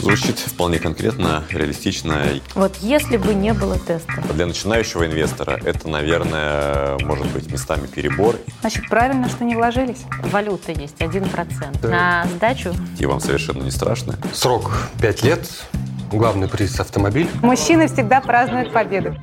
Звучит вполне конкретно, реалистично. Вот если бы не было теста. Для начинающего инвестора это, наверное, может быть местами перебор. Значит, правильно, что не вложились. Валюта есть 1%. На сдачу И вам совершенно не страшно. Срок 5 лет. Главный приз – автомобиль. Мужчины всегда празднуют победу.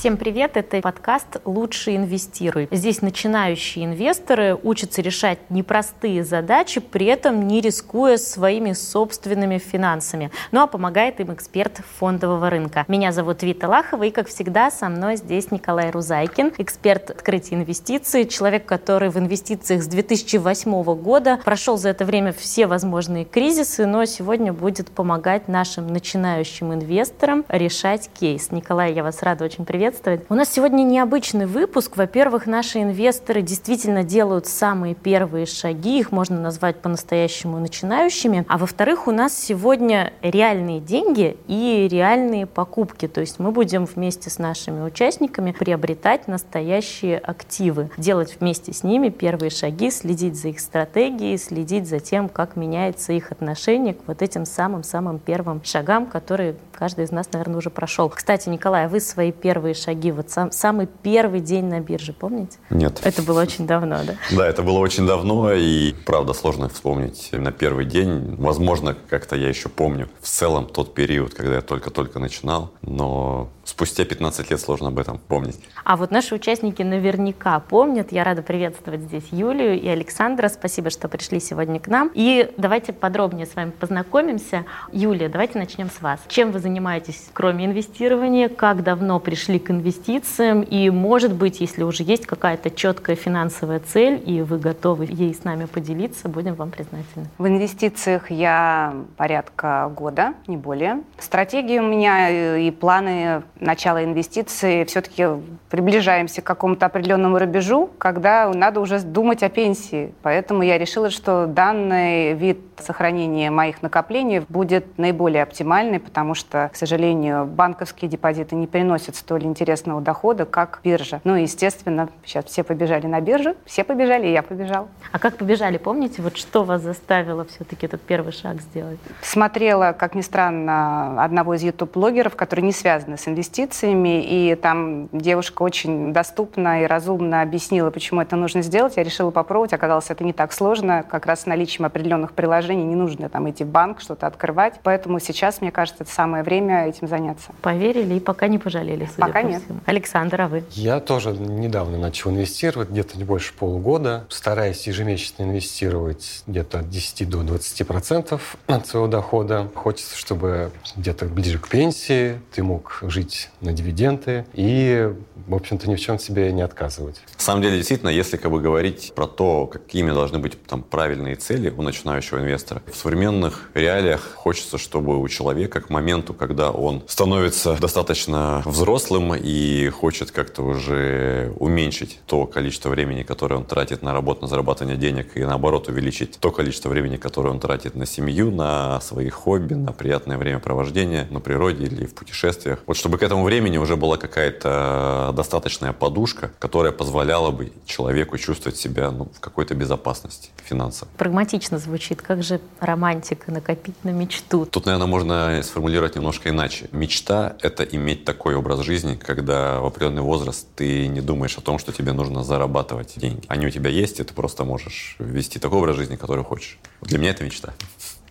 Всем привет, это подкаст «Лучше инвестируй». Здесь начинающие инвесторы учатся решать непростые задачи, при этом не рискуя своими собственными финансами. Ну а помогает им эксперт фондового рынка. Меня зовут Вита Лахова, и как всегда со мной здесь Николай Рузайкин, эксперт открытия инвестиций, человек, который в инвестициях с 2008 года прошел за это время все возможные кризисы, но сегодня будет помогать нашим начинающим инвесторам решать кейс. Николай, я вас рада очень приветствовать приветствовать. У нас сегодня необычный выпуск. Во-первых, наши инвесторы действительно делают самые первые шаги, их можно назвать по-настоящему начинающими. А во-вторых, у нас сегодня реальные деньги и реальные покупки. То есть мы будем вместе с нашими участниками приобретать настоящие активы, делать вместе с ними первые шаги, следить за их стратегией, следить за тем, как меняется их отношение к вот этим самым-самым первым шагам, которые каждый из нас, наверное, уже прошел. Кстати, Николай, а вы свои первые шаги, вот сам, самый первый день на бирже, помните? Нет. Это было очень давно, да? Да, это было очень давно, и правда сложно вспомнить на первый день. Возможно, как-то я еще помню в целом тот период, когда я только-только начинал, но спустя 15 лет сложно об этом помнить. А вот наши участники наверняка помнят. Я рада приветствовать здесь Юлию и Александра. Спасибо, что пришли сегодня к нам. И давайте подробнее с вами познакомимся. Юлия, давайте начнем с вас. Чем вы занимаетесь, кроме инвестирования? Как давно пришли к инвестициям? И, может быть, если уже есть какая-то четкая финансовая цель, и вы готовы ей с нами поделиться, будем вам признательны. В инвестициях я порядка года, не более. Стратегии у меня и планы начала инвестиций все-таки приближаемся к какому-то определенному рубежу, когда надо уже думать о пенсии. Поэтому я решила, что данный вид сохранения моих накоплений будет наиболее оптимальный, потому что, к сожалению, банковские депозиты не приносят столь интересного дохода, как биржа. Ну и, естественно, сейчас все побежали на биржу, все побежали, и я побежал. А как побежали, помните, вот что вас заставило все-таки этот первый шаг сделать? Смотрела, как ни странно, одного из YouTube-блогеров, который не связан с инвестициями, и там девушка очень доступно и разумно объяснила, почему это нужно сделать. Я решила попробовать, оказалось, это не так сложно, как раз с наличием определенных приложений не нужно там идти в банк, что-то открывать. Поэтому сейчас, мне кажется, это самое время этим заняться. Поверили и пока не пожалели, судя Пока по нет. Александр, а вы? Я тоже недавно начал инвестировать, где-то не больше полугода. Стараюсь ежемесячно инвестировать где-то от 10 до 20 процентов от своего дохода. Хочется, чтобы где-то ближе к пенсии ты мог жить на дивиденды и, в общем-то, ни в чем себе не отказывать. На самом деле, действительно, если как бы говорить про то, какими должны быть там правильные цели у начинающего инвестора, в современных реалиях хочется, чтобы у человека к моменту, когда он становится достаточно взрослым и хочет как-то уже уменьшить то количество времени, которое он тратит на работу, на зарабатывание денег, и наоборот увеличить то количество времени, которое он тратит на семью, на свои хобби, на приятное времяпровождение на природе или в путешествиях. Вот чтобы к этому времени уже была какая-то достаточная подушка, которая позволяла бы человеку чувствовать себя ну, в какой-то безопасности финансовой. Прагматично звучит. Как же романтика, накопить на мечту. Тут, наверное, можно сформулировать немножко иначе. Мечта — это иметь такой образ жизни, когда в определенный возраст ты не думаешь о том, что тебе нужно зарабатывать деньги. Они у тебя есть, и ты просто можешь вести такой образ жизни, который хочешь. Для меня это мечта.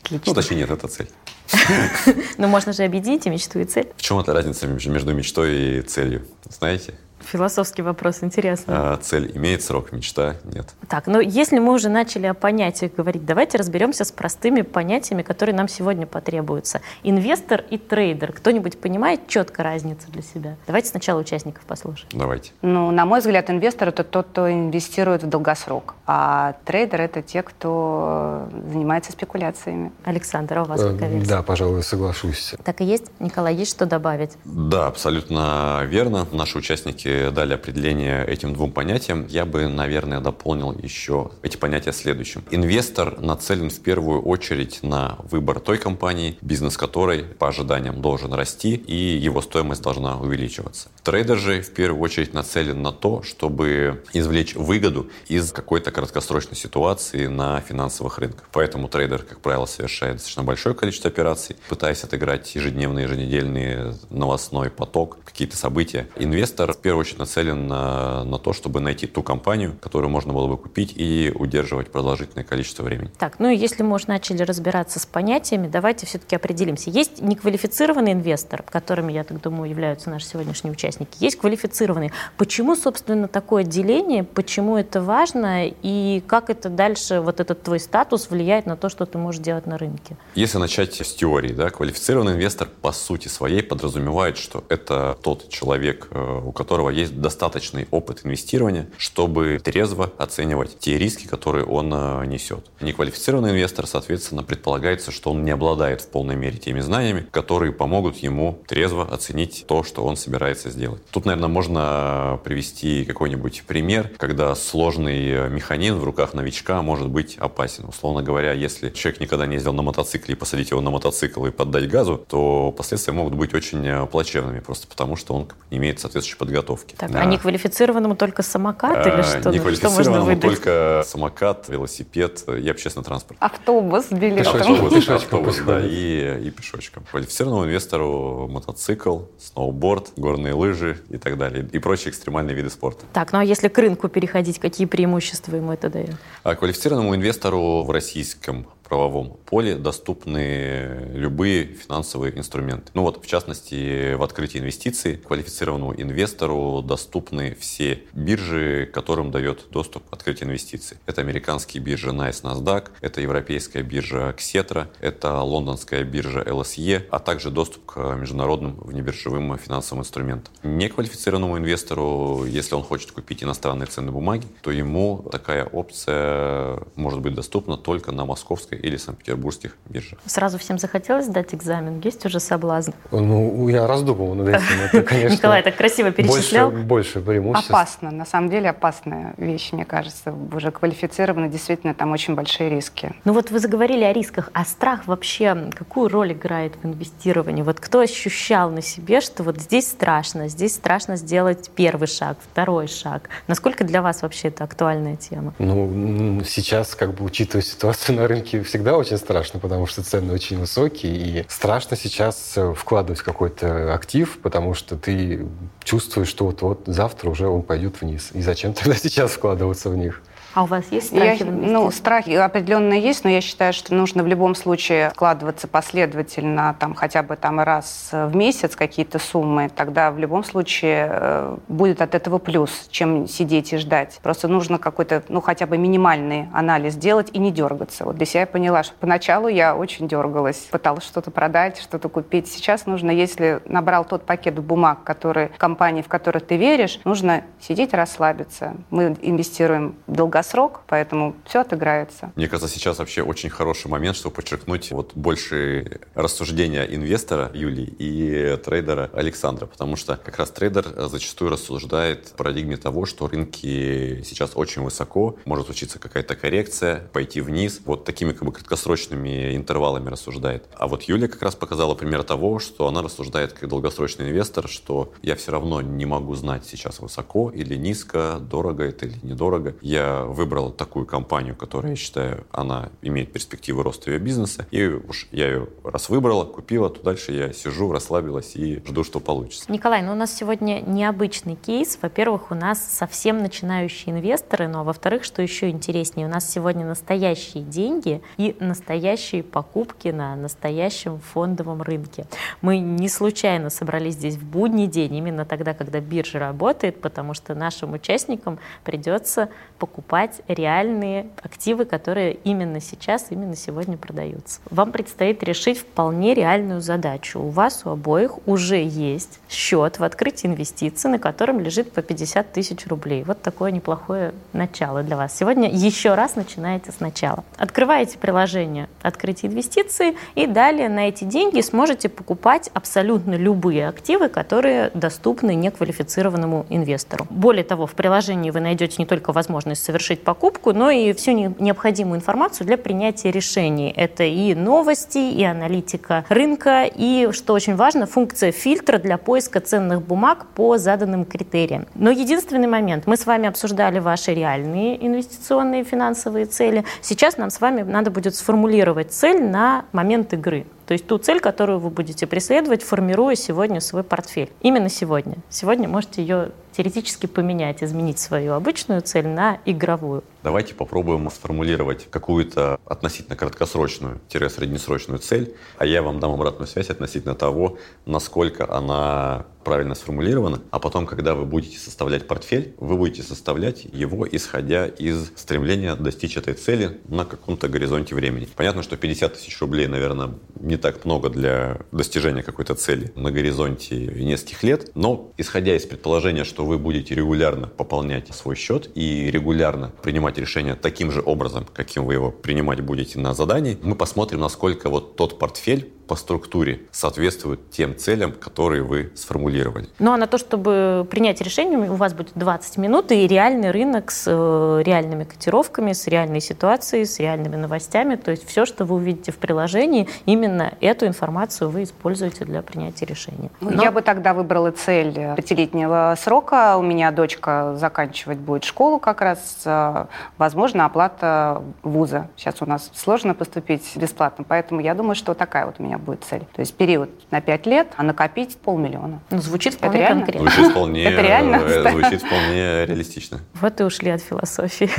Отлично. Ну, точнее, нет, это цель. Но можно же объединить и мечту, и цель. В чем эта разница между мечтой и целью? Знаете? Философский вопрос, интересно. А, цель имеет срок, мечта нет. Так, ну если мы уже начали о понятиях говорить, давайте разберемся с простыми понятиями, которые нам сегодня потребуются. Инвестор и трейдер. Кто-нибудь понимает четко разницу для себя? Давайте сначала участников послушаем. Давайте. Ну, на мой взгляд, инвестор — это тот, кто инвестирует в долгосрок, а трейдер — это те, кто занимается спекуляциями. Александр, а у вас Э, какая версия? Да, пожалуй, соглашусь. Так и есть? Николай, есть что добавить? Да, абсолютно верно. Наши участники все-таки дали определение этим двум понятиям, я бы, наверное, дополнил еще эти понятия следующим. Инвестор нацелен в первую очередь на выбор той компании, бизнес которой по ожиданиям должен расти и его стоимость должна увеличиваться. Трейдер же в первую очередь нацелен на то, чтобы извлечь выгоду из какой-то краткосрочной ситуации на финансовых рынках. Поэтому трейдер, как правило, совершает достаточно большое количество операций, пытаясь отыграть ежедневный, еженедельный новостной поток, какие-то события. Инвестор в первую очередь нацелен на, на то, чтобы найти ту компанию, которую можно было бы купить и удерживать продолжительное количество времени. Так, ну и если мы уже начали разбираться с понятиями, давайте все-таки определимся. Есть неквалифицированный инвестор, которыми, я так думаю, являются наши сегодняшние участники. Есть квалифицированный. Почему, собственно, такое деление, почему это важно и как это дальше, вот этот твой статус влияет на то, что ты можешь делать на рынке? Если начать с теории, да, квалифицированный инвестор по сути своей подразумевает, что это тот человек, э, у которого есть достаточный опыт инвестирования, чтобы трезво оценивать те риски, которые он э, несет. Неквалифицированный инвестор, соответственно, предполагается, что он не обладает в полной мере теми знаниями, которые помогут ему трезво оценить то, что он собирается сделать. Тут, наверное, можно привести какой-нибудь пример, когда сложный механизм в руках новичка может быть опасен. Условно говоря, если человек никогда не ездил на мотоцикле и посадить его на мотоцикл и поддать газу, то последствия могут быть очень э, плачевными, просто потому что он имеет соответствующей подготовки. Так, да. а неквалифицированному только самокат или что? Неквалифицированному только самокат, велосипед и общественный транспорт. Автобус с билетом. Автобус, пешочком, автобус, да, и, и пешочком. Квалифицированному инвестору мотоцикл, сноуборд, горные лыжи и так далее. И прочие экстремальные виды спорта. Так, ну а если к рынку переходить, какие преимущества ему это дает? А квалифицированному инвестору в российском правовом поле доступны любые финансовые инструменты. Ну вот, в частности, в открытии инвестиций квалифицированному инвестору доступны все биржи, которым дает доступ открытие инвестиций. Это американские биржи NICE, NASDAQ, это европейская биржа Xetra, это лондонская биржа LSE, а также доступ к международным внебиржевым финансовым инструментам. Неквалифицированному инвестору, если он хочет купить иностранные ценные бумаги, то ему такая опция может быть доступна только на московской или санкт-петербургских биржах. Сразу всем захотелось сдать экзамен? Есть уже соблазн? Ну, я раздумывал над этим. Это, конечно, Николай так красиво перечислял. Больше, больше преимуществ. Опасно. На самом деле опасная вещь, мне кажется. Уже квалифицированы, действительно, там очень большие риски. Ну вот вы заговорили о рисках. А страх вообще какую роль играет в инвестировании? Вот кто ощущал на себе, что вот здесь страшно, здесь страшно сделать первый шаг, второй шаг? Насколько для вас вообще это актуальная тема? Ну, сейчас, как бы, учитывая ситуацию на рынке, всегда очень страшно, потому что цены очень высокие, и страшно сейчас э, вкладывать какой-то актив, потому что ты чувствуешь, что вот-вот завтра уже он пойдет вниз. И зачем тогда сейчас вкладываться в них? А у вас есть страхи? Я, ну, страхи определенно есть, но я считаю, что нужно в любом случае вкладываться последовательно, там, хотя бы там раз в месяц какие-то суммы. Тогда в любом случае э, будет от этого плюс, чем сидеть и ждать. Просто нужно какой-то, ну, хотя бы минимальный анализ делать и не дергаться. Вот для себя я поняла, что поначалу я очень дергалась, пыталась что-то продать, что-то купить. Сейчас нужно, если набрал тот пакет бумаг, который компании, в которых ты веришь, нужно сидеть, расслабиться. Мы инвестируем долго долгосрок, поэтому все отыграется. Мне кажется, сейчас вообще очень хороший момент, чтобы подчеркнуть вот больше рассуждения инвестора Юлии и трейдера Александра, потому что как раз трейдер зачастую рассуждает в парадигме того, что рынки сейчас очень высоко, может случиться какая-то коррекция, пойти вниз, вот такими как бы краткосрочными интервалами рассуждает. А вот Юлия как раз показала пример того, что она рассуждает как долгосрочный инвестор, что я все равно не могу знать сейчас высоко или низко, дорого это или недорого. Я выбрал такую компанию, которая, я считаю, она имеет перспективы роста ее бизнеса. И уж я ее раз выбрала, купила, то дальше я сижу, расслабилась и жду, что получится. Николай, ну у нас сегодня необычный кейс. Во-первых, у нас совсем начинающие инвесторы, но во-вторых, что еще интереснее, у нас сегодня настоящие деньги и настоящие покупки на настоящем фондовом рынке. Мы не случайно собрались здесь в будний день, именно тогда, когда биржа работает, потому что нашим участникам придется покупать покупать реальные активы, которые именно сейчас, именно сегодня продаются. Вам предстоит решить вполне реальную задачу. У вас у обоих уже есть счет в открытии инвестиций, на котором лежит по 50 тысяч рублей. Вот такое неплохое начало для вас. Сегодня еще раз начинаете сначала. Открываете приложение «Открытие инвестиций» и далее на эти деньги сможете покупать абсолютно любые активы, которые доступны неквалифицированному инвестору. Более того, в приложении вы найдете не только возможность совершить покупку, но и всю необходимую информацию для принятия решений. Это и новости, и аналитика рынка, и, что очень важно, функция фильтра для поиска ценных бумаг по заданным критериям. Но единственный момент. Мы с вами обсуждали ваши реальные инвестиционные финансовые цели. Сейчас нам с вами надо будет сформулировать цель на момент игры. То есть ту цель, которую вы будете преследовать, формируя сегодня свой портфель. Именно сегодня. Сегодня можете ее теоретически поменять, изменить свою обычную цель на игровую. Давайте попробуем сформулировать какую-то относительно краткосрочную-среднесрочную цель, а я вам дам обратную связь относительно того, насколько она правильно сформулирована, а потом, когда вы будете составлять портфель, вы будете составлять его, исходя из стремления достичь этой цели на каком-то горизонте времени. Понятно, что 50 тысяч рублей, наверное, не так много для достижения какой-то цели на горизонте нескольких лет, но исходя из предположения, что вы будете регулярно пополнять свой счет и регулярно принимать решения таким же образом, каким вы его принимать будете на задании, мы посмотрим, насколько вот тот портфель по структуре соответствует тем целям, которые вы сформулировали. Ну а на то, чтобы принять решение, у вас будет 20 минут и реальный рынок с э, реальными котировками, с реальной ситуацией, с реальными новостями. То есть все, что вы увидите в приложении, именно эту информацию вы используете для принятия решения. Ну, Но... Я бы тогда выбрала цель пятилетнего срока. У меня дочка заканчивать будет школу как раз. Э, возможно, оплата вуза. Сейчас у нас сложно поступить бесплатно, поэтому я думаю, что такая вот у меня будет цель. То есть период на 5 лет, а накопить полмиллиона. Ну, звучит вполне это конкретно. Звучит вполне, это реально? Э, звучит вполне реалистично. Вот и ушли от философии.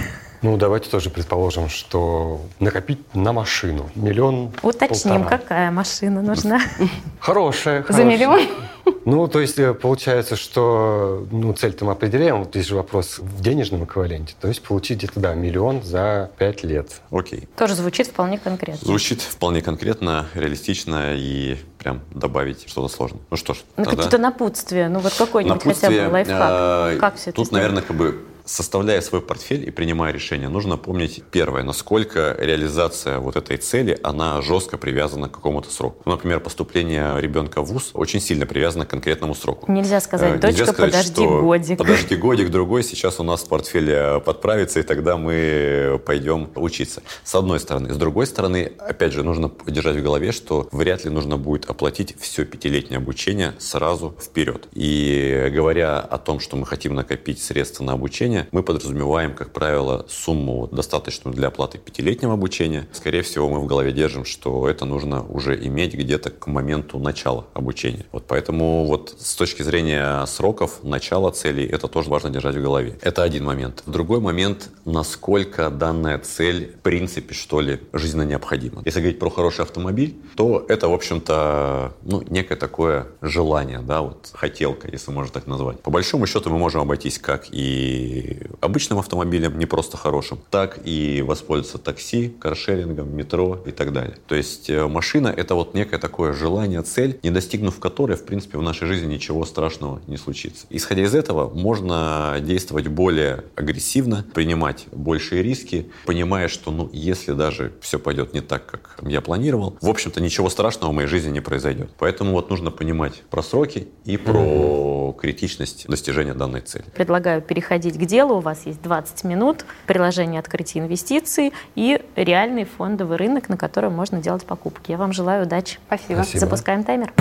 Ну, давайте тоже предположим, что накопить на машину миллион Уточним, полтора. какая машина нужна. Хорошая, хорошая. За миллион? Ну, то есть э, получается, что ну, цель-то мы определяем, вот здесь же вопрос в денежном эквиваленте, то есть получить где-то, да, миллион за пять лет. Окей. Тоже звучит вполне конкретно. Звучит вполне конкретно, реалистично и прям добавить что-то сложно. Ну что ж, Ну, какие-то напутствия, ну вот какой-нибудь хотя бы лайфхак. Э, как все это Тут, наверное, как бы составляя свой портфель и принимая решение, нужно помнить первое, насколько реализация вот этой цели, она жестко привязана к какому-то сроку. Например, поступление ребенка в ВУЗ очень сильно привязано к конкретному сроку. Нельзя сказать, э, дочка, Нельзя сказать, подожди годик. Подожди годик, другой, сейчас у нас в портфеле подправится, и тогда мы пойдем учиться. С одной стороны. С другой стороны, опять же, нужно держать в голове, что вряд ли нужно будет оплатить все пятилетнее обучение сразу вперед. И говоря о том, что мы хотим накопить средства на обучение, обучения, мы подразумеваем, как правило, сумму достаточную для оплаты пятилетнего обучения. Скорее всего, мы в голове держим, что это нужно уже иметь где-то к моменту начала обучения. Вот поэтому вот с точки зрения сроков, начала целей, это тоже важно держать в голове. Это один момент. Другой момент, насколько данная цель, в принципе, что ли, жизненно необходима. Если говорить про хороший автомобиль, то это, в общем-то, ну, некое такое желание, да, вот хотелка, если можно так назвать. По большому счету мы можем обойтись как и обычным автомобилем, не просто хорошим, так и воспользоваться такси, каршерингом, метро и так далее. То есть э, машина — это вот некое такое желание, цель, не достигнув которой, в принципе, в нашей жизни ничего страшного не случится. Исходя из этого, можно действовать более агрессивно, принимать большие риски, понимая, что, ну, если даже все пойдет не так, как я планировал, в общем-то, ничего страшного в моей жизни не произойдет. Поэтому вот нужно понимать про сроки и про критичность достижения данной цели. Предлагаю переходить к делу. У вас есть 20 минут, приложение открытия инвестиций и реальный фондовый рынок, на котором можно делать покупки. Я вам желаю удачи. Спасибо. Спасибо. Запускаем таймер.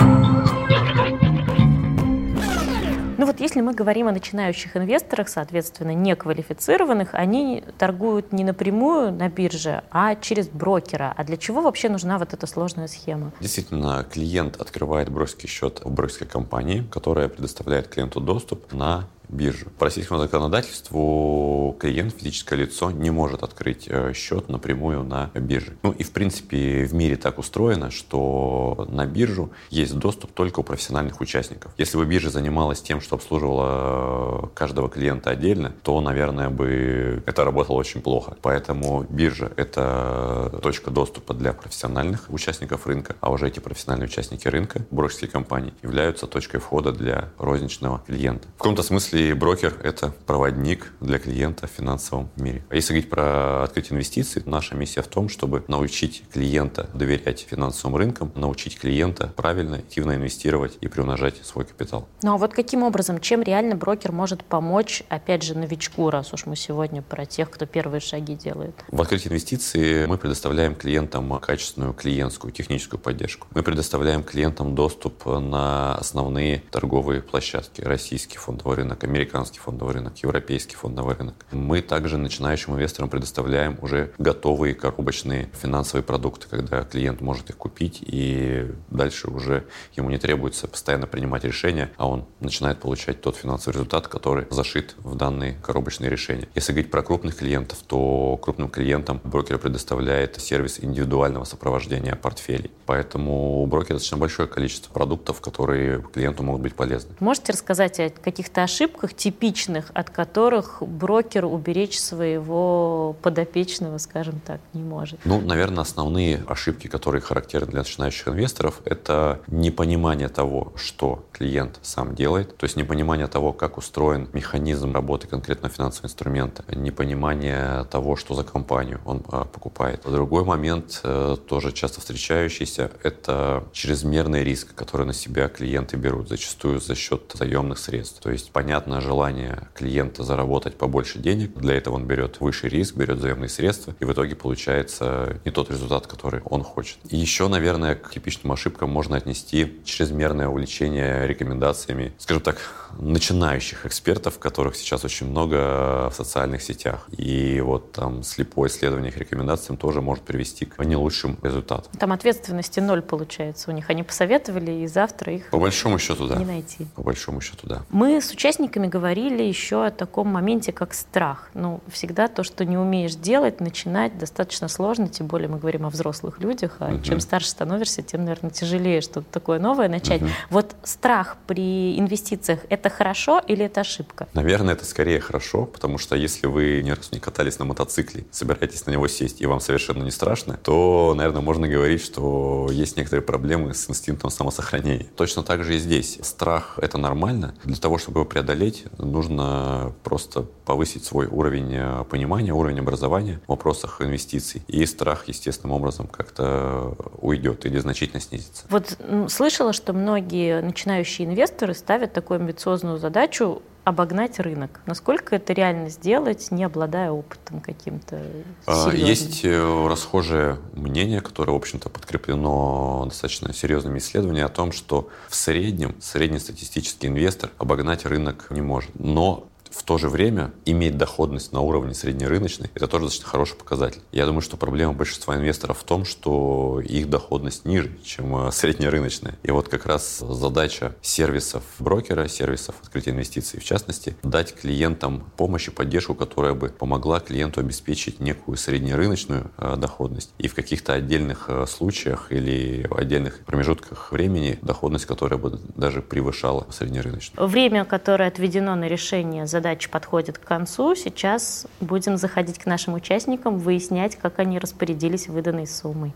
Ну вот если мы говорим о начинающих инвесторах, соответственно, неквалифицированных, они торгуют не напрямую на бирже, а через брокера. А для чего вообще нужна вот эта сложная схема? Действительно, клиент открывает брокерский счет в брокерской компании, которая предоставляет клиенту доступ на биржу. По российскому законодательству клиент, физическое лицо, не может открыть э, счет напрямую на бирже. Ну и в принципе в мире так устроено, что на биржу есть доступ только у профессиональных участников. Если бы биржа занималась тем, что обслуживала каждого клиента отдельно, то, наверное, бы это работало очень плохо. Поэтому биржа — это точка доступа для профессиональных участников рынка, а уже эти профессиональные участники рынка, брокерские компании, являются точкой входа для розничного клиента. В каком-то смысле брокер — это проводник для клиента в финансовом мире. А если говорить про открытие инвестиций, наша миссия в том, чтобы научить клиента доверять финансовым рынкам, научить клиента правильно, активно инвестировать и приумножать свой капитал. Ну а вот каким образом, чем реально брокер может помочь, опять же, новичку, раз уж мы сегодня про тех, кто первые шаги делает? В открытии инвестиций мы предоставляем клиентам качественную клиентскую техническую поддержку. Мы предоставляем клиентам доступ на основные торговые площадки. Российский фондовый рынок, американский фондовый рынок, европейский фондовый рынок. Мы также начинающим инвесторам предоставляем уже готовые коробочные финансовые продукты, когда клиент может их купить и дальше уже ему не требуется постоянно принимать решения, а он начинает получать тот финансовый результат, который зашит в данные коробочные решения. Если говорить про крупных клиентов, то крупным клиентам брокер предоставляет сервис индивидуального сопровождения портфелей. Поэтому у брокера достаточно большое количество продуктов, которые клиенту могут быть полезны. Можете рассказать о каких-то ошибках типичных, от которых брокер уберечь своего подопечного, скажем так, не может? Ну, наверное, основные ошибки, которые характерны для начинающих инвесторов, это непонимание того, что клиент сам делает, то есть непонимание того, как устроен механизм работы конкретно финансового инструмента, непонимание того, что за компанию он а, покупает. Другой момент, э, тоже часто встречающийся, это чрезмерный риск, который на себя клиенты берут, зачастую за счет заемных средств. То есть понятное желание клиента заработать побольше денег, для этого он берет выше риск, берет заемные средства, и в итоге получается не тот результат, который он хочет. И еще, наверное, к типичным ошибкам можно отнести чрезмерное увлечение рекомендациями, скажем так, начинающих экспертов, которых сейчас очень много в социальных сетях. И вот там слепое исследование их рекомендациям тоже может привести к не лучшим результатам. Там ответственности ноль получается у них. Они посоветовали, и завтра их По большому счету, да. не найти. По большому счету, да. Мы с участниками говорили еще о таком моменте, как страх. Ну, всегда то, что не умеешь делать, начинать достаточно сложно, тем более мы говорим о взрослых людях, а Мгм. чем старше становишься, тем, наверное, тяжелее что-то такое новое начать. Мгм. Вот страх при инвестициях — это хорошо или это ошибка? Наверное, это скорее хорошо, потому что если вы ни разу не катались на мотоцикле, собираетесь на него сесть, и вам совершенно не страшно, то, наверное, можно говорить, что есть некоторые проблемы с инстинктом самосохранения. Точно так же и здесь. Страх — это нормально. Для того, чтобы его преодолеть, нужно просто повысить свой уровень э, понимания, уровень образования в вопросах инвестиций. И страх естественным образом как-то уйдет или значительно снизится. Вот слышала, что многие начинающие инвесторы ставят такую амбициозную задачу обогнать рынок. Насколько это реально сделать, не обладая опытом каким-то А, серьезным? Есть э, расхожее мнение, которое, в общем-то, подкреплено достаточно серьезными исследованиями о том, что в среднем среднестатистический инвестор обогнать рынок не может. Но в то же время иметь доходность на уровне среднерыночной – это тоже достаточно хороший показатель. Я думаю, что проблема большинства инвесторов в том, что их доходность ниже, чем э, среднерыночная. И вот как раз задача сервисов брокера, сервисов открытия инвестиций в частности, дать клиентам помощь и поддержку, которая бы помогла клиенту обеспечить некую среднерыночную э, доходность. И в каких-то отдельных э, случаях или в отдельных промежутках времени доходность, которая бы даже превышала среднерыночную. Время, которое отведено на решение задачи, подходит к концу. Сейчас будем заходить к нашим участникам, выяснять, как они распорядились выданной суммой.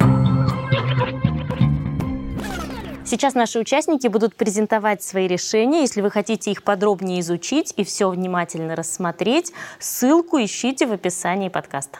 Сейчас наши участники будут презентовать свои решения. Если вы хотите их подробнее изучить и все внимательно рассмотреть, ссылку ищите в описании подкаста.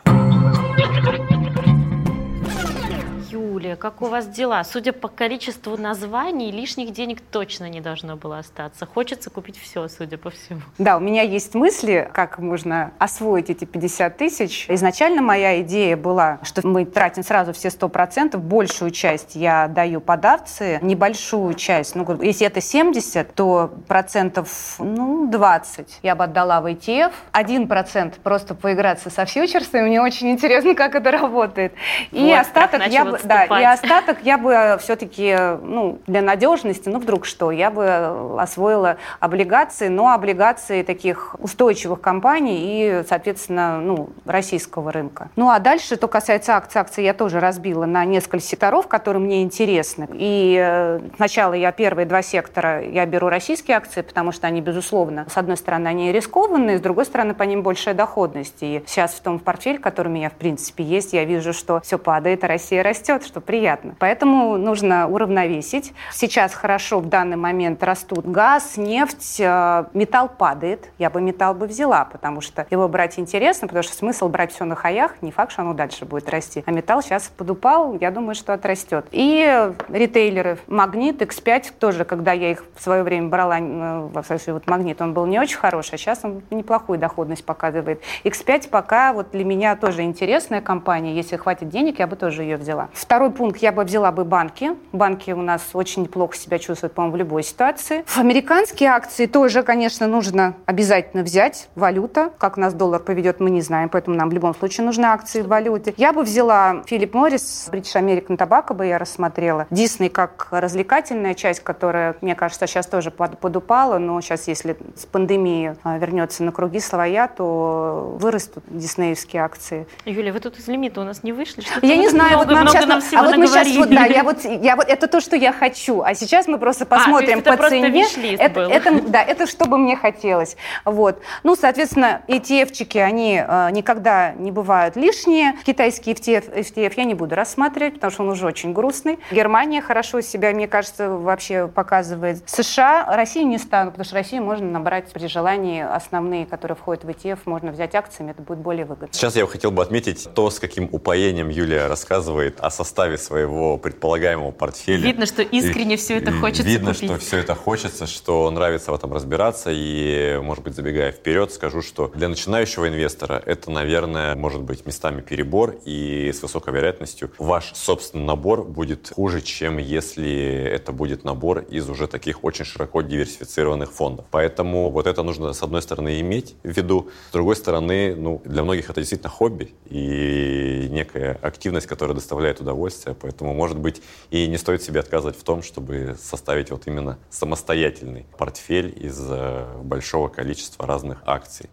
Юлия, как у вас дела? Судя по количеству названий, лишних денег точно не должно было остаться. Хочется купить все, судя по всему. Да, у меня есть мысли, как можно освоить эти 50 тысяч. Изначально моя идея была, что мы тратим сразу все 100%, большую часть я даю под акции, небольшую часть, ну, если это 70, то процентов, ну, 20 я бы отдала в ETF, 1% просто поиграться со фьючерсами, мне очень интересно, как это работает. И Вот, остаток я бы, да, Да, и остаток я бы все-таки, ну, для надежности, ну, вдруг что, я бы освоила облигации, но облигации таких устойчивых компаний и, соответственно, ну, российского рынка. Ну, а дальше, что касается акций, акции я тоже разбила на несколько секторов, которые мне интересны. И э, сначала я первые два сектора, я беру российские акции, потому что они, безусловно, с одной стороны, они рискованные, с другой стороны, по ним большая доходность. И сейчас в том портфель, который у меня, в принципе, есть, я вижу, что все падает, а Россия растет, что приятно. Поэтому нужно уравновесить. Сейчас хорошо в данный момент растут газ, нефть, э, металл падает. Я бы металл бы взяла, потому что его брать интересно, потому что смысл брать все на хаях, не факт, что оно дальше будет расти. А металл сейчас подупал, я думаю, что отрастет. И ритейлеры, Магнит, X5 тоже, когда я их в свое время брала, э, во вот Магнит, он был не очень хороший, а сейчас он неплохую доходность показывает. X5 пока вот для меня тоже интересная компания. Если хватит денег, я бы тоже ее взяла. Второй пункт, я бы взяла бы банки. Банки у нас очень неплохо себя чувствуют, по-моему, в любой ситуации. Американские акции тоже, конечно, нужно обязательно взять. Валюта. Как нас доллар поведет, мы не знаем, поэтому нам в любом случае нужны акции в валюте. Я бы взяла Филипп Моррис, British American Tobacco бы я рассмотрела. Дисней как развлекательная часть, которая, мне кажется, сейчас тоже подупала, но сейчас, если с пандемией а, вернется на круги своя, то вырастут диснеевские акции. Юлия, вы тут из лимита у нас не вышли? Что я не знаю, много, вот нам сейчас, нам а вот мы сейчас, вот, да, я вот, я вот, это то, что я хочу, а сейчас мы просто посмотрим а, по цене. Это, это, да, это что бы мне хотелось. Вот. Ну, соответственно, ETF-чики, они э, никогда не бывают лишние. Китайский ETF, ETF я не буду рассматривать, потому что он уже очень грустный. Германия хорошо себя, мне кажется, вообще показывает. США, Россию не стану, потому что Россию можно набрать при желании основные, которые входят в ETF, можно взять акциями, это будет более выгодно. Сейчас я хотел бы отметить то, с каким упоением Юлия рассказывает о составе своего предполагаемого портфеля. Видно, что искренне и, все это хочется Видно, купить. что все это хочется, что нравится в этом разбираться. И, может быть, забегая вперед, скажу, что для начинающего инвестора это, наверное, может быть местами перебор. И с высокой вероятностью ваш собственный набор будет хуже, чем если это будет набор из уже таких очень широко диверсифицированных фондов. Поэтому вот это нужно, с одной стороны, иметь в виду. С другой стороны, ну, для многих это действительно хобби и некая активность, которая доставляет удовольствие. Поэтому, может быть, и не стоит себе отказывать в том, чтобы составить вот именно самостоятельный портфель из э, большого количества разных акций.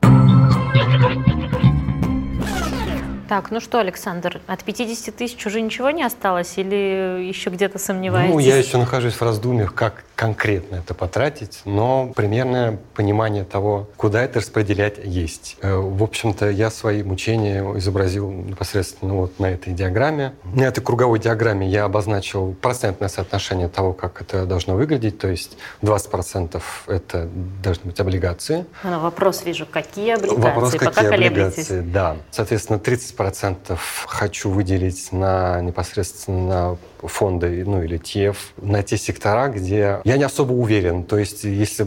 Так, ну что, Александр, от 50 тысяч уже ничего не осталось или еще где-то сомневаетесь? Ну, я еще нахожусь в раздумьях, как конкретно это потратить, но примерное понимание того, куда это распределять, есть. Э, в общем-то, я свои мучения изобразил непосредственно вот на этой диаграмме. На этой круговой диаграмме я обозначил процентное соотношение того, как это должно выглядеть, то есть 20% это должны быть облигации. Ну, вопрос вижу, какие облигации? Вопрос, какие Пока облигации, да. Соответственно, 30% хочу выделить на непосредственно фонды, ну или TF, на те сектора, где я не особо уверен. То есть, если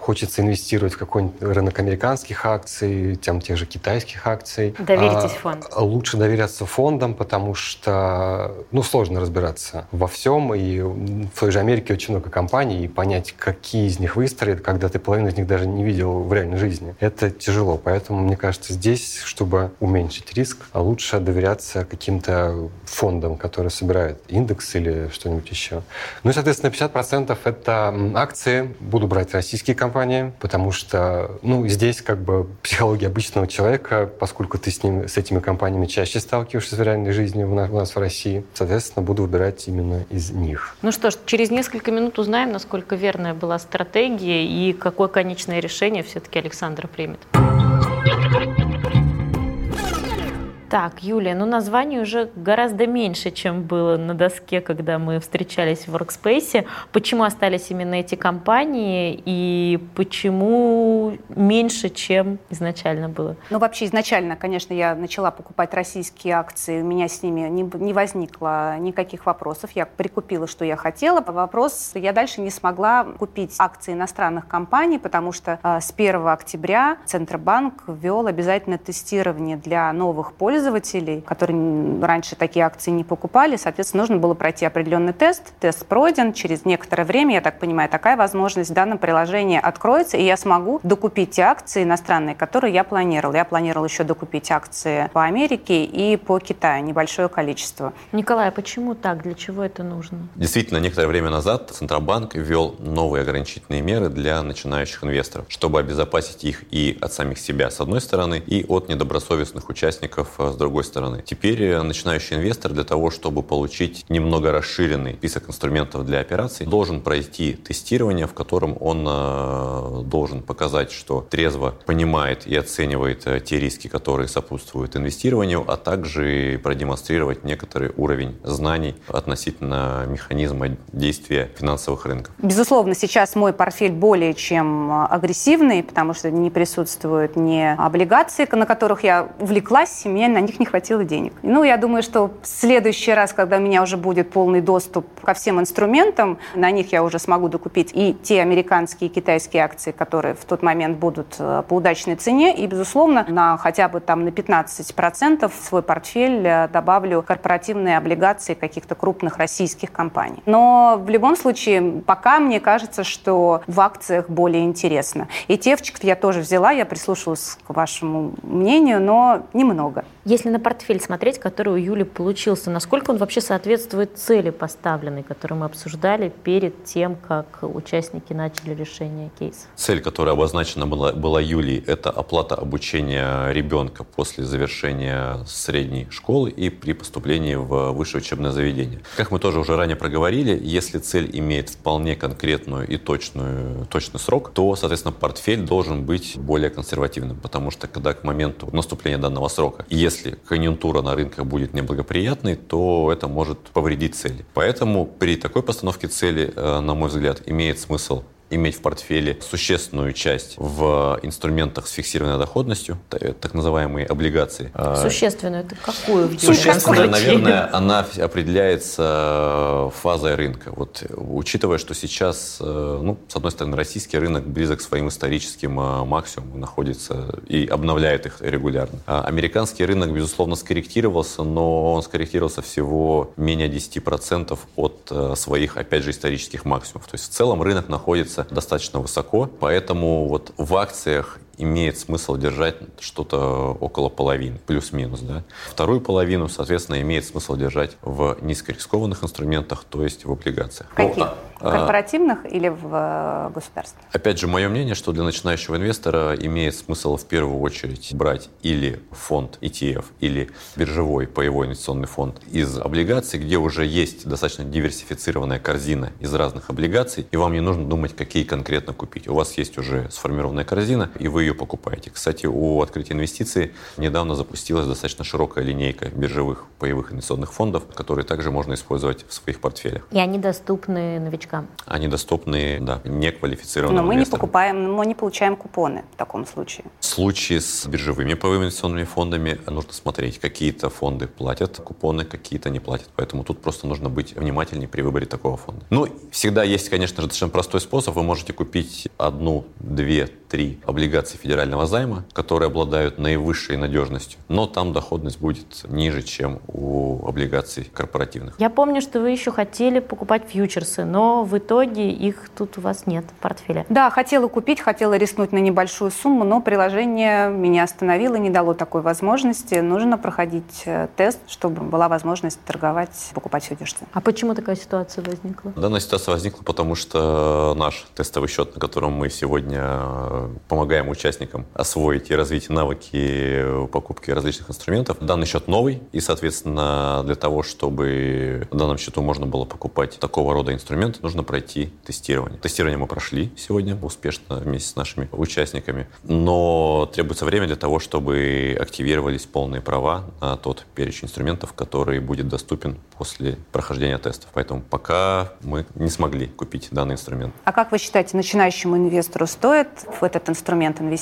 хочется инвестировать в какой-нибудь рынок американских акций, тем тех же китайских акций. Доверитесь а, фонду. Лучше доверяться фондам, потому что, ну, сложно разбираться во всем. И в той же Америке очень много компаний, и понять, какие из них выстроят, когда ты половину из них даже не видел в реальной жизни. Это тяжело. Поэтому, мне кажется, здесь, чтобы уменьшить риск, лучше доверяться каким-то фондам, которые собирают индекс или что-нибудь еще. Ну и, соответственно, 50% это акции. Буду брать российские компании, потому что, ну, здесь как бы психология обычного человека, поскольку ты с, ним, с этими компаниями чаще сталкиваешься в реальной жизни у нас, у нас в России, соответственно, буду выбирать именно из них. Ну что ж, через несколько минут узнаем, насколько верная была стратегия и какое конечное решение все-таки Александр примет. Так, Юлия, ну названий уже гораздо меньше, чем было на доске, когда мы встречались в Workspace. Почему остались именно эти компании и почему меньше, чем изначально было? Ну вообще изначально, конечно, я начала покупать российские акции, у меня с ними не, не возникло никаких вопросов. Я прикупила, что я хотела. Вопрос, я дальше не смогла купить акции иностранных компаний, потому что э, с 1 октября Центробанк ввел обязательно тестирование для новых пользователей пользователей, которые раньше такие акции не покупали. Соответственно, нужно было пройти определенный тест. Тест пройден. Через некоторое время, я так понимаю, такая возможность в данном приложении откроется, и я смогу докупить те акции иностранные, которые я планировал. Я планировал еще докупить акции по Америке и по Китаю, небольшое количество. Николай, а почему так? Для чего это нужно? Действительно, некоторое время назад Центробанк ввел новые ограничительные меры для начинающих инвесторов, чтобы обезопасить их и от самих себя, с одной стороны, и от недобросовестных участников, э, с другой стороны. Теперь э, начинающий инвестор для того, чтобы получить немного расширенный список инструментов для операций, должен пройти тестирование, в котором он э, должен показать, что трезво понимает и оценивает те риски, которые сопутствуют инвестированию, а также продемонстрировать некоторый уровень знаний относительно механизма действия финансовых рынков. Безусловно, сейчас мой портфель более чем агрессивный, потому что не присутствуют ни облигации, на которых я увлеклась, и мне на них не хватило денег. Ну, я думаю, что в следующий раз, когда у меня уже будет полный доступ ко всем инструментам, на них я уже смогу докупить и те американские и китайские акции, которые в тот момент будут э, по удачной цене, и, безусловно, на хотя бы там на 15% в свой портфель э, добавлю корпоративные облигации каких-то крупных российских компаний. Но в любом случае, пока мне кажется, что в акциях более интересно. И тевчик я тоже взяла, я прислушалась к вашему мнению, но немного. Если на портфель смотреть, который у Юли получился, насколько он вообще соответствует цели поставленной, которую мы обсуждали перед тем, как участники начали решение кейса? Цель, которая обозначена была, была Юлией, это оплата обучения ребенка после завершения средней школы и при поступлении в высшее учебное заведение. Как мы тоже уже ранее проговорили, если цель имеет вполне конкретную и точную, точный срок, то, соответственно, портфель должен быть более консервативным, потому что когда к моменту наступления данного срока, если если конъюнктура на рынках будет неблагоприятной, то это может повредить цели. Поэтому при такой постановке цели, э, на мой взгляд, имеет смысл иметь в портфеле существенную часть в инструментах с фиксированной доходностью, так называемые облигации. А, существенную, это какую? В Существенная, наверное, она определяется фазой рынка. Вот, учитывая, что сейчас, э, ну, с одной стороны, российский рынок близок к своим историческим э, максимумам, находится и обновляет их регулярно. А американский рынок, безусловно, скорректировался, но он скорректировался всего менее 10% от э, своих, опять же, исторических максимумов. То есть в целом рынок находится находится достаточно высоко, поэтому вот в акциях имеет смысл держать что-то около половины, плюс-минус. Да? Вторую половину, соответственно, имеет смысл держать в низкорискованных инструментах, то есть в облигациях. Каких? Ну, а, корпоративных а, или в э, государственных? Опять же, мое мнение, что для начинающего инвестора имеет смысл в первую очередь брать или фонд ETF, или биржевой паевой инвестиционный фонд из облигаций, где уже есть достаточно диверсифицированная корзина из разных облигаций, и вам не нужно думать, какие конкретно купить. У вас есть уже сформированная корзина, и вы ее покупаете. Кстати, у открытия инвестиций недавно запустилась достаточно широкая линейка биржевых паевых инвестиционных фондов, которые также можно использовать в своих портфелях. И они доступны новичкам? Они доступны, да, неквалифицированным Но мы инвесторам. не покупаем, мы не получаем купоны в таком случае. В случае с биржевыми паевыми инвестиционными фондами нужно смотреть. Какие-то фонды платят купоны, какие-то не платят. Поэтому тут просто нужно быть внимательнее при выборе такого фонда. Ну, всегда есть, конечно же, достаточно простой способ. Вы можете купить одну, две, три облигации федерального займа, которые обладают наивысшей надежностью, но там доходность будет ниже, чем у облигаций корпоративных. Я помню, что вы еще хотели покупать фьючерсы, но в итоге их тут у вас нет в портфеле. Да, хотела купить, хотела рискнуть на небольшую сумму, но приложение меня остановило, не дало такой возможности. Нужно проходить э, тест, чтобы была возможность торговать, покупать фьючерсы. А почему такая ситуация возникла? Данная ситуация возникла, потому что наш тестовый счет, на котором мы сегодня э, помогаем участникам освоить и развить навыки покупки различных инструментов. Данный счет новый, и, соответственно, для того, чтобы на данном счету можно было покупать такого рода инструменты, нужно пройти тестирование. Тестирование мы прошли сегодня успешно вместе с нашими участниками, но требуется время для того, чтобы активировались полные права на тот перечень инструментов, который будет доступен после прохождения тестов. Поэтому пока мы не смогли купить данный инструмент. А как вы считаете, начинающему инвестору стоит в этот инструмент инвестировать?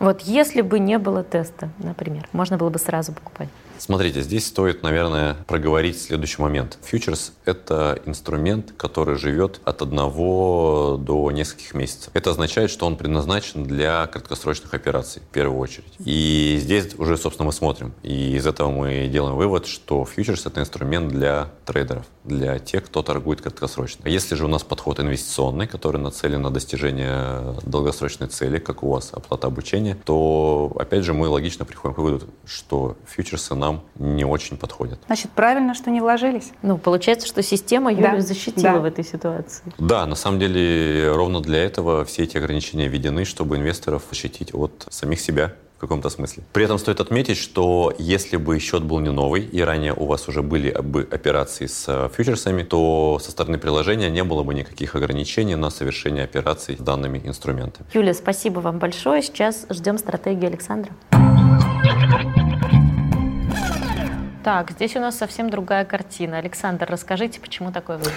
Вот если бы не было теста, например, можно было бы сразу покупать? Смотрите, здесь стоит, наверное, проговорить следующий момент. Фьючерс — это инструмент, который живет от одного до нескольких месяцев. Это означает, что он предназначен для краткосрочных операций в первую очередь. И здесь уже, собственно, мы смотрим. И из этого мы делаем вывод, что фьючерс — это инструмент для трейдеров, для тех, кто торгует краткосрочно. Если же у нас подход инвестиционный, который нацелен на достижение долгосрочной цели, как у вас оплата обучения, то, опять же, мы логично приходим к выводу, что фьючерсы нам не очень подходят. Значит, правильно, что не вложились? Ну, получается, что система Юлию да. защитила да. в этой ситуации. Да, на самом деле, ровно для этого все эти ограничения введены, чтобы инвесторов защитить от самих себя в каком-то смысле. При этом стоит отметить, что если бы счет был не новый, и ранее у вас уже были бы операции с э, фьючерсами, то со стороны приложения не было бы никаких ограничений на совершение операций с данными инструментами. Юлия, спасибо вам большое. Сейчас ждем стратегию Александра. Так, здесь у нас совсем другая картина. Александр, расскажите, почему такой выбор?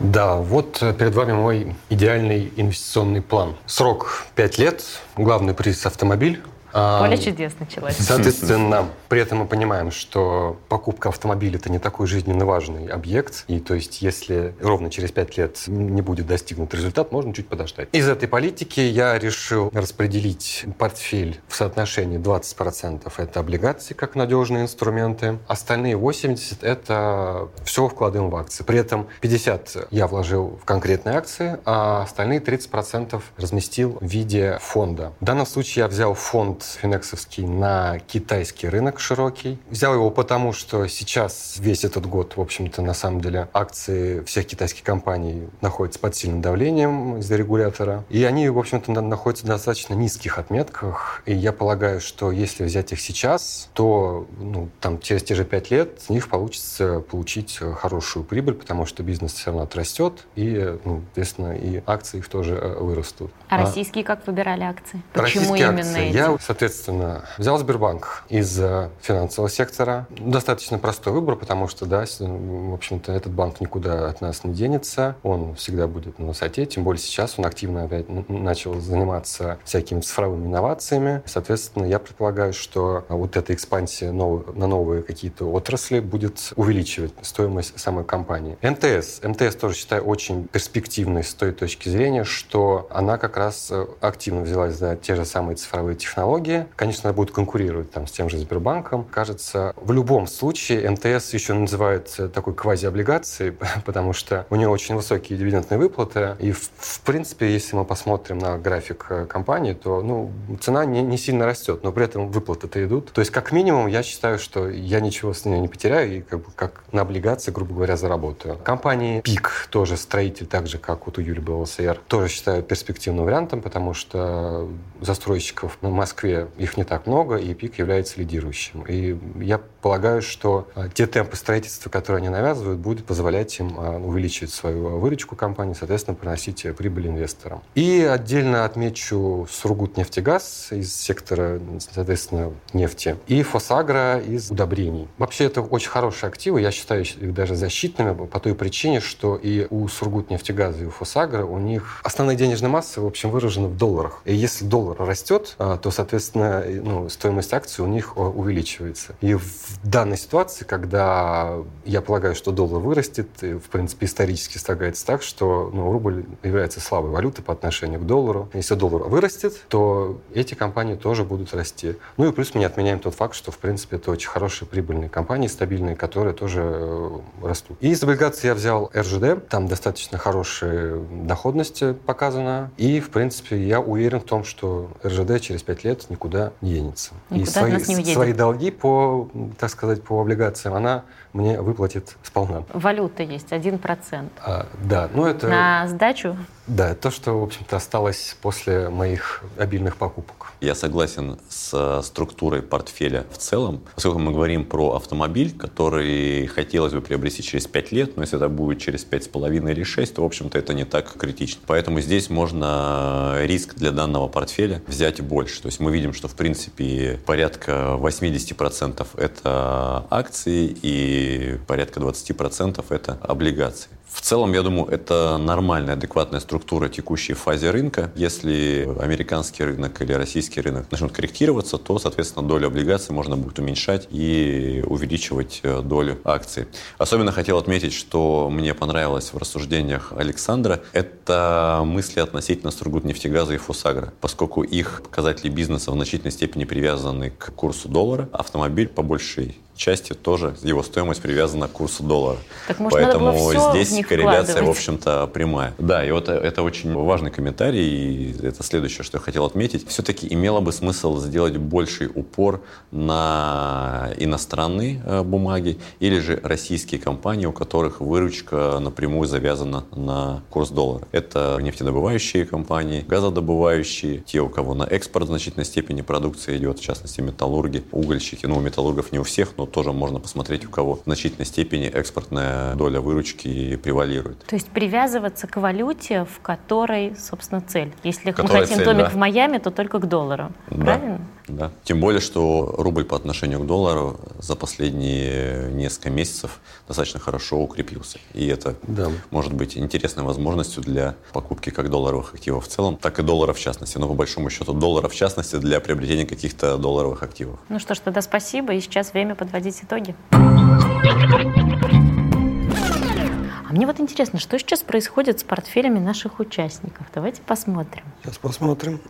Да, вот перед вами мой идеальный инвестиционный план. Срок 5 лет, главный приз автомобиль, Поле чудес началось. Соответственно, при этом мы понимаем, что покупка автомобиля это не такой жизненно важный объект. И то есть, если ровно через пять лет не будет достигнут результат, можно чуть подождать. Из этой политики я решил распределить портфель в соотношении 20% это облигации как надежные инструменты, остальные 80% это все вкладываем в акции. При этом 50% я вложил в конкретные акции, а остальные 30% разместил в виде фонда. В данном случае я взял фонд фонд финексовский на китайский рынок широкий. Взял его потому, что сейчас весь этот год, в общем-то, на самом деле, акции всех китайских компаний находятся под сильным давлением из-за регулятора. И они, в общем-то, находятся на достаточно низких отметках. И я полагаю, что если взять их сейчас, то ну, там, через те же пять лет с них получится получить хорошую прибыль, потому что бизнес все равно отрастет, и, ну, естественно, и акции их тоже э, вырастут. А, а российские как выбирали акции? Почему именно акции? эти? Я Соответственно, взял Сбербанк из э, финансового сектора. Достаточно простой выбор, потому что, да, в общем-то, этот банк никуда от нас не денется. Он всегда будет на высоте, тем более сейчас он активно опять начал заниматься всякими цифровыми инновациями. Соответственно, я предполагаю, что вот эта экспансия на новые какие-то отрасли будет увеличивать стоимость самой компании. МТС. МТС тоже считаю очень перспективной с той точки зрения, что она как раз э, активно взялась за те же самые цифровые технологии, технологии. Конечно, она будет конкурировать там, с тем же Сбербанком. Кажется, в любом случае МТС еще называют такой квазиоблигацией, потому что у нее очень высокие дивидендные выплаты. И, в, в принципе, если мы посмотрим на график э, компании, то ну, цена не, не сильно растет, но при этом выплаты-то идут. То есть, как минимум, я считаю, что я ничего с нее не потеряю и как, бы, как на облигации, грубо говоря, заработаю. Компании ПИК, тоже строитель, так же, как вот у Юли был ЛСР, тоже считаю перспективным вариантом, потому что застройщиков в Москве Москве их не так много, и ПИК является лидирующим. И я полагаю, что а, те темпы строительства, которые они навязывают, будут позволять им а, увеличить свою выручку компании, соответственно, приносить прибыль инвесторам. И отдельно отмечу Сургутнефтегаз из сектора, соответственно, нефти, и Фосагра из удобрений. Вообще, это очень хорошие активы, я считаю их даже защитными по той причине, что и у Сургутнефтегаза, и у Фосагра у них основная денежная масса, в общем, выражена в долларах. И если доллар растет, а, то, соответственно, соответственно, ну, стоимость акций у них э, увеличивается. И в данной ситуации, когда я полагаю, что доллар вырастет, в принципе, исторически слагается так, что ну, рубль является слабой валютой по отношению к доллару. Если доллар вырастет, то эти компании тоже будут расти. Ну и плюс мы не отменяем тот факт, что, в принципе, это очень хорошие прибыльные компании, стабильные, которые тоже э, растут. И из облигаций я взял РЖД. Там достаточно хорошая доходность показана. И, в принципе, я уверен в том, что РЖД через 5 лет никуда не денется. Никуда и свои, не свои долги по, так сказать, по облигациям она мне выплатит сполна. Валюта есть, 1%. А, да, ну это... На сдачу? Да, то, что, в общем-то, осталось после моих обильных покупок. Я согласен с структурой портфеля в целом. Поскольку мы говорим про автомобиль, который хотелось бы приобрести через 5 лет, но если это будет через 5,5 или 6, то, в общем-то, это не так критично. Поэтому здесь можно риск для данного портфеля взять больше. То есть мы видим, что, в принципе, порядка 80% это акции и порядка 20% это облигации. В целом, я думаю, это нормальная, адекватная структура текущей фазе рынка. Если американский рынок или российский рынок начнут корректироваться, то, соответственно, долю облигаций можно будет уменьшать и увеличивать э, долю акций. Особенно хотел отметить, что мне понравилось в рассуждениях Александра, это мысли относительно Сургутнефтегаза и Фосагра, поскольку их показатели бизнеса в значительной степени привязаны к курсу доллара, автомобиль по большей части тоже его стоимость привязана к курсу доллара. Так, может, Поэтому все здесь корреляция, в общем-то, прямая. Да, и вот это очень важный комментарий, и это следующее, что я хотел отметить. Все-таки имело бы смысл сделать больший упор на иностранные э, бумаги или же российские компании, у которых выручка напрямую завязана на курс доллара. Это нефтедобывающие компании, газодобывающие, те, у кого на экспорт в значительной степени продукция идет, в частности, металлурги, угольщики. Ну, у металлургов не у всех, но тоже можно посмотреть, у кого в значительной степени экспортная доля выручки превалирует. То есть привязываться к валюте, в которой, собственно, цель. Если Которая мы хотим цель, домик да. в Майами, то только к доллару. Да. Правильно? Да. Тем более, что рубль по отношению к доллару за последние несколько месяцев достаточно хорошо укрепился. И это Да. может быть интересной возможностью для покупки как долларовых активов в целом, так и долларов в частности. Но по большому счету долларов в частности для приобретения каких-то долларовых активов. Ну что ж, тогда спасибо. И сейчас время подводить итоги. А мне вот интересно, что сейчас происходит с портфелями наших участников? Давайте посмотрим. Сейчас посмотрим.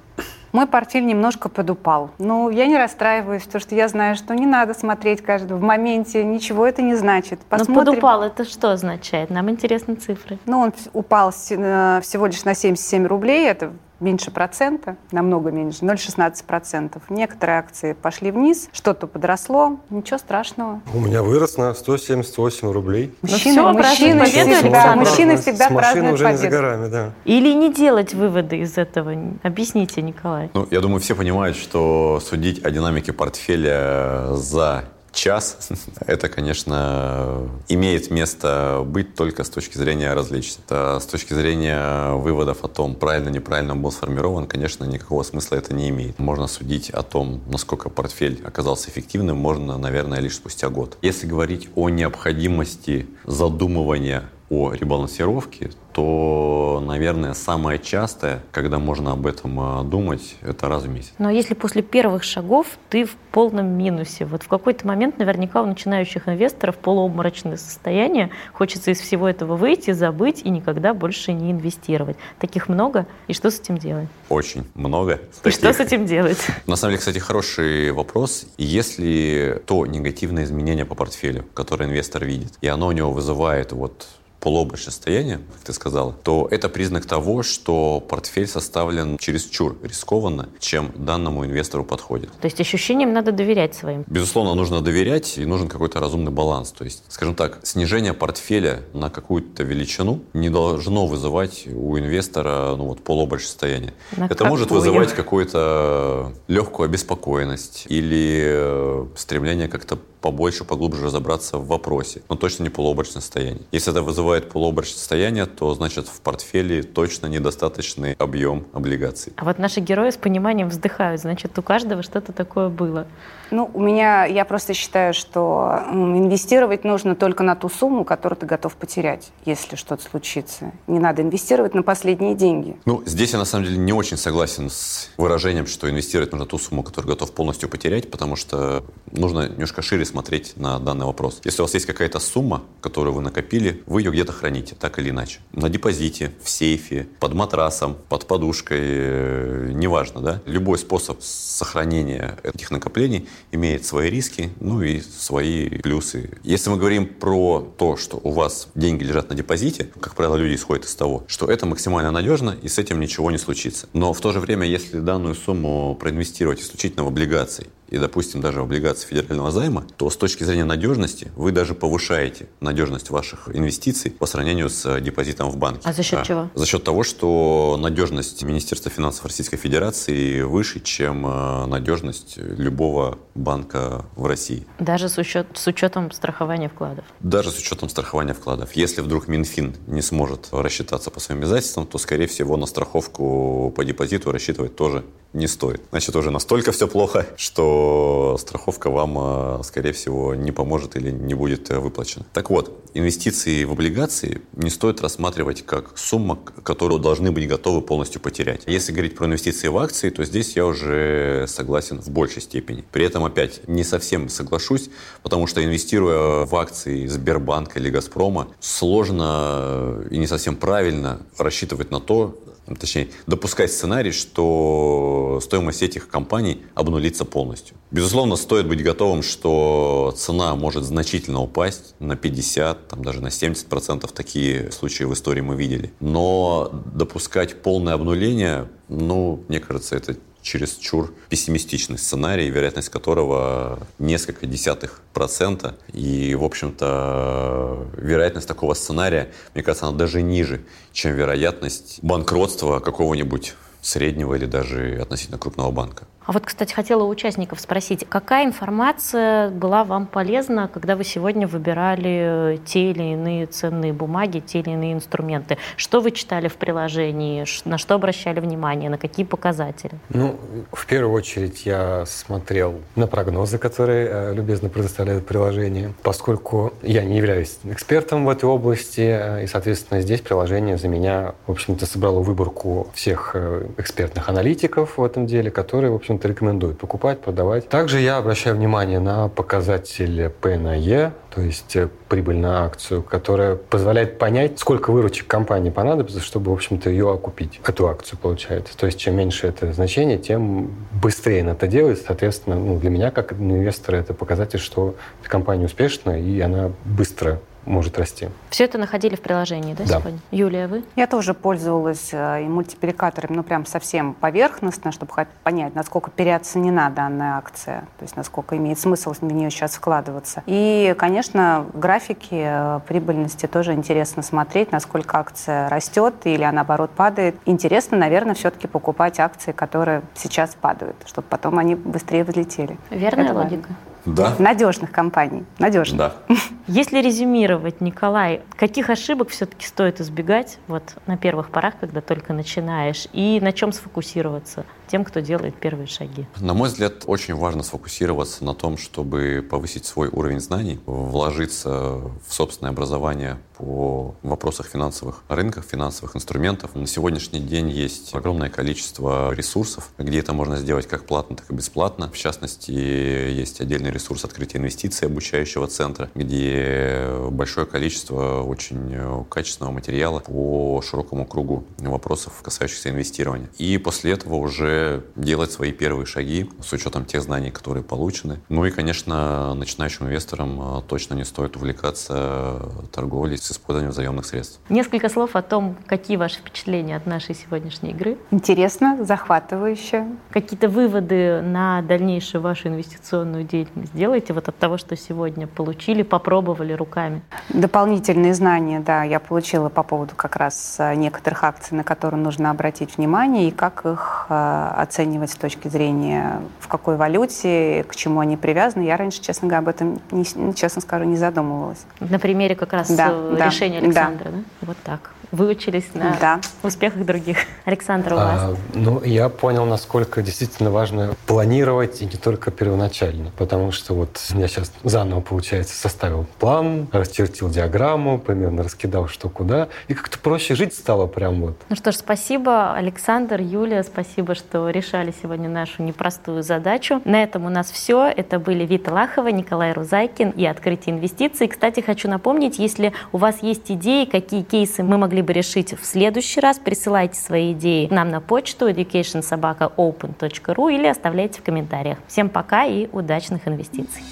Мой портфель немножко подупал. Но я не расстраиваюсь, потому что я знаю, что не надо смотреть каждого в моменте, ничего это не значит. Но Посмотрим. Ну, подупал, это что означает? Нам интересны цифры. Ну, он упал э, всего лишь на 77 рублей, это меньше процента, намного меньше, 0,16 процентов. Некоторые акции пошли вниз, что-то подросло, ничего страшного. У меня вырос на 178 рублей. Ну всё, празднуем мужчины, победу, всегда, мужчины всегда С празднуют уже не за горами, да. Или не делать выводы из этого? Объясните, Николай. Ну, я думаю, все понимают, что судить о динамике портфеля за час, это, конечно, имеет место быть только с точки зрения развлечься. Это с точки зрения выводов о том, правильно, неправильно был сформирован, конечно, никакого смысла это не имеет. Можно судить о том, насколько портфель оказался эффективным, можно, наверное, лишь спустя год. Если говорить о необходимости задумывания о ребалансировке, то, наверное, самое частое, когда можно об этом а, думать, это раз в месяц. Но если после первых шагов ты в полном минусе, вот в какой-то момент наверняка у начинающих инвесторов полуобморочное состояние, хочется из всего этого выйти, забыть и никогда больше не инвестировать. Таких много, и что с этим делать? Очень много. И таких. что с этим делать? На самом деле, кстати, хороший вопрос. Если то негативное изменение по портфелю, которое инвестор видит, и оно у него вызывает вот полуобрачное состояние, как ты сказала, то это признак того, что портфель составлен чересчур рискованно, чем данному инвестору подходит. То есть ощущениям надо доверять своим. Безусловно, нужно доверять и нужен какой-то разумный баланс. То есть, скажем так, снижение портфеля на какую-то величину не должно вызывать у инвестора ну, вот, полуобрачное состояние. На Это может какую? вызывать какую-то легкую обеспокоенность или э, стремление как-то побольше, поглубже разобраться в вопросе, но точно не полуобрачное состояние. Если это вызывает полуобрачное состояние, то значит в портфеле точно недостаточный объем облигаций. А вот наши герои с пониманием вздыхают, значит, у каждого что-то такое было. Ну, у меня, я просто считаю, что инвестировать нужно только на ту сумму, которую ты готов потерять, если что-то случится. Не надо инвестировать на последние деньги. Ну, здесь я на самом деле не очень согласен с выражением, что инвестировать нужно ту сумму, которую готов полностью потерять, потому что нужно немножко шире смотреть на данный вопрос. Если у вас есть какая-то сумма, которую вы накопили, вы ее где-то храните, так или иначе. На депозите, в сейфе, под матрасом, под подушкой, э, неважно, да? Любой способ сохранения этих накоплений имеет свои риски, ну и свои плюсы. Если мы говорим про то, что у вас деньги лежат на депозите, как правило, люди исходят из того, что это максимально надежно и с этим ничего не случится. Но в то же время, если данную сумму проинвестировать исключительно в облигации, и, допустим, даже в облигации федерального займа, то с точки зрения надежности вы даже повышаете надежность ваших инвестиций по сравнению с депозитом в банке. А за счет чего? За счет того, что надежность Министерства финансов Российской Федерации выше, чем э, надежность любого банка в России. Даже с, учет- с учетом страхования вкладов. Даже с учетом страхования вкладов. Если вдруг Минфин не сможет рассчитаться по своим обязательствам, то, скорее всего, на страховку по депозиту рассчитывать тоже не стоит. Значит, уже настолько все плохо, что страховка вам, э, скорее всего, не поможет или не будет э, выплачена. Так вот, инвестиции в облигации не стоит рассматривать как сумма, которую должны быть готовы полностью потерять. Если говорить про инвестиции в акции, то здесь я уже согласен в большей степени. При этом, опять, не совсем соглашусь, потому что инвестируя в акции Сбербанка или Газпрома, сложно и не совсем правильно рассчитывать на то, точнее, допускать сценарий, что стоимость этих компаний обнулится полностью. Безусловно, стоит быть готовым, что цена может значительно упасть на 50, там, даже на 70%. Такие случаи в истории мы видели. Но допускать полное обнуление, ну, мне кажется, это чересчур пессимистичный сценарий, вероятность которого несколько десятых процента. И, в общем-то, вероятность такого сценария, мне кажется, она даже ниже, чем вероятность банкротства какого-нибудь среднего или даже относительно крупного банка. А вот, кстати, хотела у участников спросить, какая информация была вам полезна, когда вы сегодня выбирали те или иные ценные бумаги, те или иные инструменты? Что вы читали в приложении, на что обращали внимание, на какие показатели? Ну, в первую очередь я смотрел на прогнозы, которые э, любезно предоставляет приложение, поскольку я не являюсь экспертом в этой области, э, и, соответственно, здесь приложение за меня, в общем-то, собрало выборку всех э, экспертных аналитиков в этом деле, которые, в общем общем-то, рекомендуют покупать, продавать. Также я обращаю внимание на показатель P на E, то есть э, прибыль на акцию, которая позволяет понять, сколько выручек компании понадобится, чтобы, в общем-то, ее окупить, эту акцию, получается. То есть чем меньше это значение, тем быстрее она это делает. Соответственно, ну, для меня, как инвестора, это показатель, что компания успешна, и она быстро может расти. Все это находили в приложении, да, да. сегодня? Юлия, вы? Я тоже пользовалась э, и мультипликаторами, ну, прям совсем поверхностно, чтобы понять, насколько переоценена данная акция, то есть насколько имеет смысл в нее сейчас вкладываться. И, конечно, в графике э, прибыльности тоже интересно смотреть, насколько акция растет или, наоборот, падает. Интересно, наверное, все-таки покупать акции, которые сейчас падают, чтобы потом они быстрее взлетели. Верная Это логика. Важно. Да. Надежных компаний. Надежных. Да. Если резюмировать, Николай, каких ошибок все-таки стоит избегать вот на первых порах, когда только начинаешь, и на чем сфокусироваться? Тем, кто делает первые шаги? На мой взгляд, очень важно сфокусироваться на том, чтобы повысить свой уровень знаний, вложиться в собственное образование по вопросах финансовых рынков, финансовых инструментов. На сегодняшний день есть огромное количество ресурсов, где это можно сделать как платно, так и бесплатно. В частности, есть отдельный ресурс открытия инвестиций обучающего центра, где большое количество очень качественного материала по широкому кругу вопросов, касающихся инвестирования. И после этого уже делать свои первые шаги с учетом тех знаний, которые получены. Ну и, конечно, начинающим инвесторам а, точно не стоит увлекаться торговлей с использованием заемных средств. Несколько слов о том, какие ваши впечатления от нашей сегодняшней игры. Интересно, захватывающе. Какие-то выводы на дальнейшую вашу инвестиционную деятельность делаете вот от того, что сегодня получили, попробовали руками? Дополнительные знания, да, я получила по поводу как раз а, некоторых акций, на которые нужно обратить внимание и как их а, оценивать с точки зрения, в какой валюте, к чему они привязаны. Я раньше, честно говоря, об этом, не, честно скажу, не задумывалась. На примере как раз да, э, решения да, Александра, да. да? Вот так выучились на да. успехах других. Александр, у вас? А, ну, я понял, насколько действительно важно планировать, и не только первоначально. Потому что вот я сейчас заново, получается, составил план, расчертил диаграмму, примерно раскидал, что куда, и как-то проще жить стало прям вот. Ну что ж, спасибо, Александр, Юлия, спасибо, что решали сегодня нашу непростую задачу. На этом у нас все. Это были Вита Лахова, Николай Рузайкин и «Открытие инвестиций». Кстати, хочу напомнить, если у вас есть идеи, какие кейсы мы могли бы решить в следующий раз, присылайте свои идеи нам на почту educationsobakaopen.ru или оставляйте в комментариях. Всем пока и удачных инвестиций.